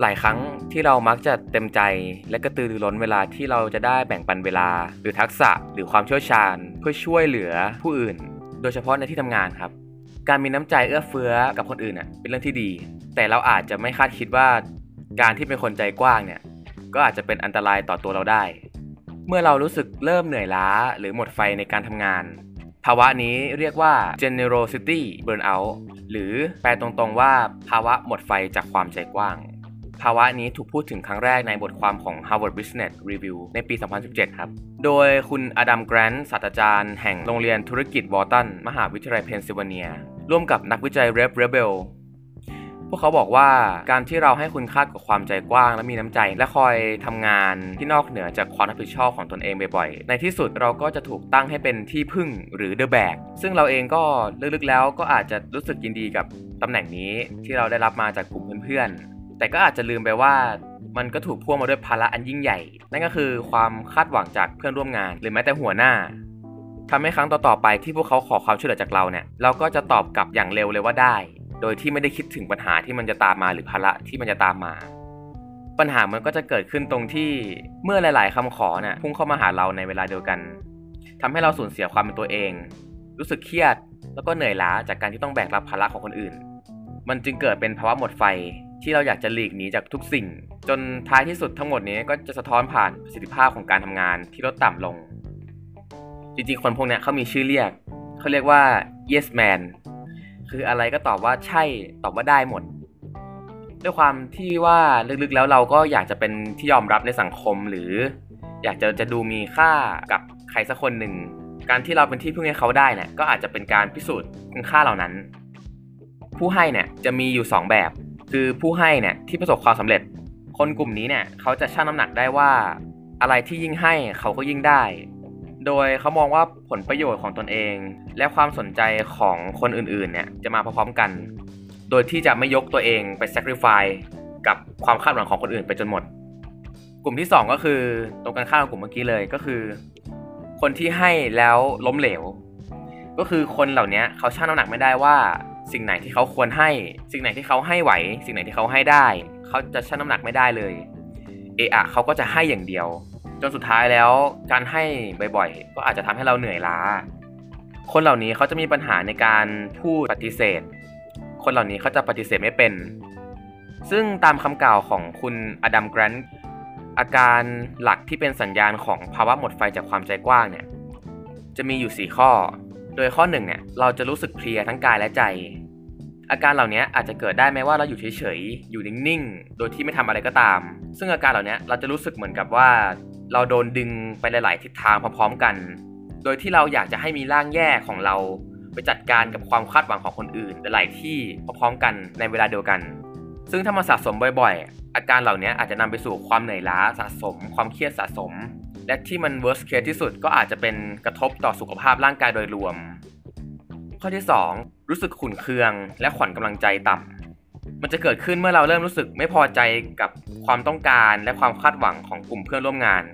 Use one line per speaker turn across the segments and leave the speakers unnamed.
หลายครั้งที่เรามักจะเต็มใจ และกระตือรือร้นเวลาที่เราจะได้แบ่งปันเวลา หรือทักษะหรือความเชี่ยวชาญ เพื่อช่วยเหลือผู้อื่น โดยเฉพาะในที่ทำงานครับ การมีน้ำใจเอื้อเฟื้อกับคนอื่นเป็นเรื่องที่ดี แต่เราอาจจะไม่คาดคิดว่า การที่เป็นคนใจกว้างเนี่ยก็อาจจะเป็นอันตรายต่อตัวเราได้ เมื่อเรารู้สึกเริ่มเหนื่อยล้าหรือหมดไฟในการทำงาน ภาวะนี้เรียกว่า generosity burnout หรือแปลตรงๆว่าภาวะหมดไฟจากความใจกว้าง ภาวะนี้ถูกพูดถึงครั้งแรกในบทความของ Harvard Business Review ในปี 2017 ครับ โดยคุณอดัมแกรนต์ศาสตราจารย์แห่งโรงเรียนธุรกิจวอร์ตัน มหาวิทยาลัยเพนซิลเวเนีย ร่วมกับนักวิจัย Reb Rebele พวกเขาบอกว่าการที่เราให้คุณค่ากับความใจกว้างและมีน้ำใจ และคอยทำงานที่นอกเหนือจากความรับผิดชอบของตนเองบ่อยๆ ในที่สุดเราก็จะถูกตั้งให้เป็นที่พึ่งหรือเดอะแบกซึ่งเราเองก็ลึกๆแล้วก็อาจจะรู้สึกยินดีกับตำแหน่งนี้ที่เราได้รับมาจากกลุ่มเพื่อนๆ แต่ก็อาจจะลืมไปว่ามันก็ถูกพ่วงมาด้วยภาระอันยิ่งใหญ่ นั่นก็คือความคาดหวังจากเพื่อนร่วมงาน หรือแม้แต่หัวหน้าทำให้ครั้งต่อๆไปที่พวกเขาขอความช่วยเหลือจากเราเนี่ย เราก็จะตอบกลับอย่างเร็วเลยว่าได้ โดยที่ไม่ได้คิดถึงปัญหาที่มันจะตามมาหรือภาระที่มันจะตามมา ปัญหามันก็จะเกิดขึ้นตรงที่เมื่อหลาย ๆคำขอเนี่ยพุ่งเข้ามาหาเราในเวลาเดียวกันทำให้เราสูญเสียความเป็นตัวเอง รู้สึกเครียด แล้วก็เหนื่อยล้าจากการที่ต้องแบกรับภาระของคนอื่น มันจึงเกิดเป็นภาวะหมดไฟ ที่เราอยากจะหลีกหนีจากทุกสิ่ง จนท้ายที่สุดทั้งหมดนี้ก็จะสะท้อนผ่านประสิทธิภาพของการทำงานที่ลดต่ำลง จริงๆ คนพวกนี้เขามีชื่อเรียก เขาเรียกว่า yes man คืออะไรก็ตอบว่าใช่ตอบว่าได้หมด ด้วยความที่ว่าลึกๆแล้วเราก็อยากจะเป็นที่ยอมรับในสังคมหรือ อยากจะจะดูมีค่ากับใครสักคนหนึ่งการที่เราเป็นที่พึ่งให้เขาได้เนี่ยก็อาจจะเป็นการพิสูจน์คุณค่าเหล่านั้น ผู้ให้เนี่ยจะมีอยู่ 2 แบบ คือผู้ให้เนี่ยที่ประสบความสำเร็จ คนกลุ่มนี้เนี่ยเขาจะชั่งน้ำหนักได้ว่า อะไรที่ยิ่งให้เขาก็ยิ่งได้ โดยเขามองว่าผลประโยชน์ของตนเอง และความสนใจของคนอื่นๆเนี่ยจะมาพร้อมกัน โดยที่จะไม่ยกตัวเองไป sacrifice กับความคาดหวังของคนอื่นไปจนหมด กลุ่มที่ 2 ก็คือตรงกันข้ามกับกลุ่มเมื่อกี้เลยก็คือ คนที่ให้แล้วล้มเหลว ก็คือคนเหล่านี้เขาชั่งน้ำหนักไม่ได้ว่า สิ่งไหนที่เขาควรให้ สิ่งไหนที่เขาให้ไหว สิ่งไหนที่เขาให้ได้ เขาจะชั่งน้ำหนักไม่ได้เลย เอะอะเขาก็จะให้อย่างเดียว จนสุดท้ายแล้วการให้บ่อยๆ ก็อาจจะทำให้เราเหนื่อยล้า คนเหล่านี้เขาจะมีปัญหาในการพูดปฏิเสธ คนเหล่านี้เขาจะปฏิเสธไม่เป็น ซึ่งตามคำกล่าวของคุณอดัมแกรนต์อาการหลักที่เป็นสัญญาณของภาวะหมดไฟจากความใจกว้างเนี่ย จะมีอยู่ 4 ข้อ โดยข้อ1เนี่ยเราจะรู้สึกเพลียทั้งกายและใจ อาการเหล่านี้อาจจะเกิดได้แม้ว่าเราอยู่เฉยๆ อยู่นิ่งๆ โดยที่ไม่ทำอะไรก็ตาม ซึ่งอาการเหล่านี้เราจะรู้สึกเหมือนกับว่า เราโดนดึงไปหลาย ๆ ทิศทางพร้อมๆกัน โดยที่เราอยากจะให้มีร่างแย่ของเราไปจัดการกับความคาดหวังของคนอื่นหลายที่พร้อมๆกันในเวลาเดียวกัน ซึ่งถ้ามาสะสมบ่อยๆ อาการเหล่านี้อาจจะนำไปสู่ความเหนื่อยล้าสะสม ความเครียดสะสม และที่มัน worst case ที่สุดก็อาจจะเป็นกระทบต่อสุขภาพร่างกายโดยรวม ข้อที่ 2 รู้สึกขุ่นเคือง และขวัญกำลังใจต่ำมันจะเกิดขึ้นเมื่อเราเริ่มรู้สึกไม่พอใจกับความต้องการและความคาดหวังของกลุ่มเพื่อนร่วมงาน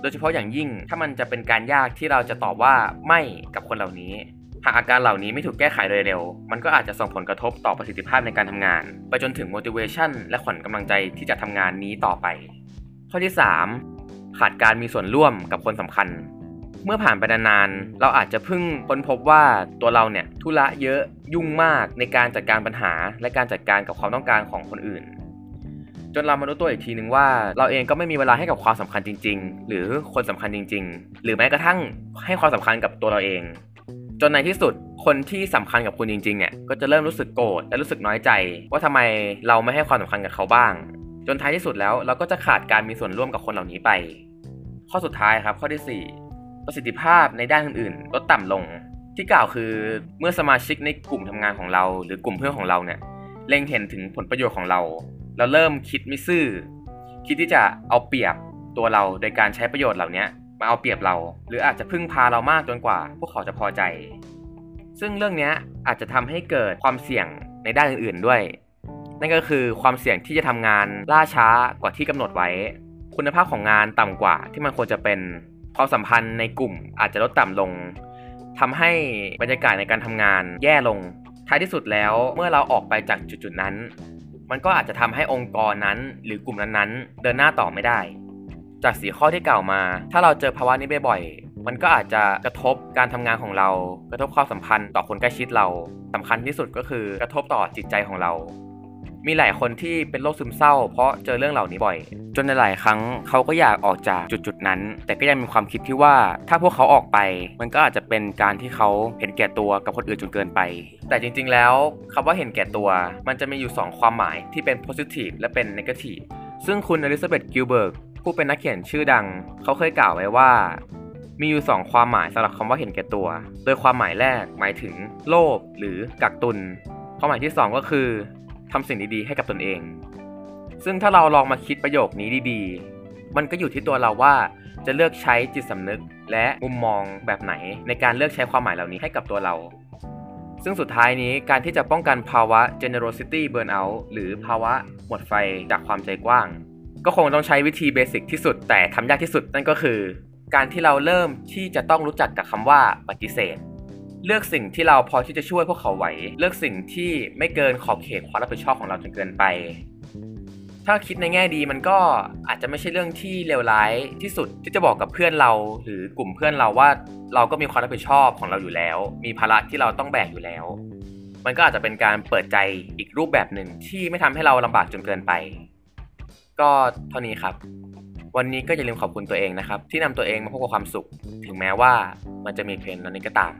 โดยเฉพาะอย่างยิ่งถ้ามันจะเป็นการยากที่เราจะตอบว่าไม่กับคนเหล่านี้หากอาการเหล่านี้ไม่ถูกแก้ไขโดยเร็ว มันก็อาจจะส่งผลกระทบต่อประสิทธิภาพในการทำงาน ไปจนถึง motivation และขวัญกำลังใจที่จะทำงานนี้ต่อไป ข้อที่ 3 ขาดการมีส่วนร่วมกับคนสำคัญ เมื่อผ่านไปนานๆ เราอาจจะเพิ่งค้นพบว่าตัวเราเนี่ยทุระเยอะยุ่งมากในการจัดการปัญหา และการจัดการกับความต้องการของคนอื่น จนเรามารู้ตัวอีกทีหนึ่งว่า เราเองก็ไม่มีเวลาให้กับความสำคัญจริง ๆ หรือคนสำคัญจริง ๆ หรือแม้กระทั่งให้ความสำคัญกับตัวเราเอง จนในที่สุดคนที่สำคัญกับคุณจริงๆเนี่ยก็จะเริ่มรู้สึกโกรธและรู้สึกน้อยใจ ว่าทำไมเราไม่ให้ความสำคัญกับเขาบ้าง จนท้ายที่สุดแล้วเราก็จะขาดการมีส่วนร่วมกับคนเหล่านี้ไป ข้อสุดท้ายครับข้อที่ 4 ประสิทธิภาพในด้านอื่นๆลดต่ำลง ที่กล่าวคือเมื่อสมาชิกในกลุ่มทำงานของเรา หรือกลุ่มเพื่อนของเราเนี่ยเล็งเห็นถึงผลประโยชน์ของเรา เราเริ่มคิดไม่ซื่อ คิดที่จะเอาเปรียบตัวเราโดยการใช้ประโยชน์เหล่านี้มาเอาเปรียบเรา หรืออาจจะพึ่งพาเรามากจนกว่า พวกเขาจะพอใจ ซึ่งเรื่องนี้อาจจะทำให้เกิดความเสี่ยงในด้านอื่นๆด้วย นั่นก็คือความเสี่ยงที่จะทำงานล่าช้ากว่าที่กำหนดไว้ คุณภาพของงานต่ำกว่าที่มันควรจะเป็นความสัมพันธ์ในกลุ่มอาจจะลดต่ำลงทำให้บรรยากาศในการทำงานแย่ลง ท้ายที่สุดแล้วเมื่อเราออกไปจากจุดๆนั้น มันก็อาจจะทำให้องค์กรนั้น หรือกลุ่มนั้นๆ เดินหน้าต่อไม่ได้ จากสีข้อที่กล่าวมา ถ้าเราเจอภาวะนี้บ่อยๆ มันก็อาจจะกระทบการทำงานของเรา กระทบความสัมพันธ์ต่อคนใกล้ชิดเราสำคัญที่สุดก็คือกระทบต่อจิตใจของเรา มีหลายคนที่เป็นโรคซึมเศร้า เพราะเจอเรื่องเหล่านี้บ่อย จนในหลายครั้งเขาก็อยากออกจากจุดๆนั้น แต่ก็ยังมีความคิดที่ว่าถ้าพวกเขาออกไป มันก็อาจจะเป็นการที่เขาเห็นแก่ตัวกับคนอื่นจนเกินไป แต่จริงๆแล้วคำว่าเห็นแก่ตัว มันจะมีอยู่ 2 ความหมายที่เป็น positive และเป็น negative ซึ่งคุณ Elizabeth Gilbert ผู้เป็นนักเขียนชื่อดัง เขาเคยกล่าวไว้ว่ามีอยู่ 2 ความหมายสำหรับคำว่าเห็นแก่ตัว โดยความหมายแรกหมายถึงโลภหรือกักตุน ความหมายที่ 2 ก็คือ ทำสิ่งดีๆให้กับตนเอง ซึ่งถ้าเราลองมาคิดประโยคนี้ดีๆ มันก็อยู่ที่ตัวเราว่าจะเลือกใช้จิตสำนึก และมุมมองแบบไหนในการเลือกใช้ความหมายเหล่านี้ให้กับตัวเรา ซึ่งสุดท้ายนี้การที่จะป้องกันภาวะ generosity burnout หรือภาวะหมดไฟจากความใจกว้าง ก็คงต้องใช้วิธีเบสิกที่สุดแต่ทำยากที่สุดนั่นก็คือ การที่เราเริ่มที่จะต้องรู้จักกับคำว่าปฏิเสธ เลือกสิ่งที่เราพอที่จะช่วยพวกเขาไหว เลือกสิ่งที่ไม่เกินขอบเขตความรับผิดชอบของเราจนเกินไป ถ้าคิดในแง่ดีมันก็อาจจะไม่ใช่เรื่องที่เลวร้ายที่สุดที่จะบอกกับเพื่อนเรา หรือกลุ่มเพื่อนเราว่าเราก็มีความรับผิดชอบของเราอยู่แล้ว มีภาระที่เราต้องแบกอยู่แล้ว มันก็อาจจะเป็นการเปิดใจอีกรูปแบบหนึ่งที่ไม่ทำให้เราลำบากจนเกินไป ก็เท่านี้ครับวันนี้ก็อย่าลืมขอบคุณตัวเองนะครับ ที่นำตัวเองมาพบกับความสุข ถึงแม้ว่ามันจะมีเพลนนั้นนี้ก็ตาม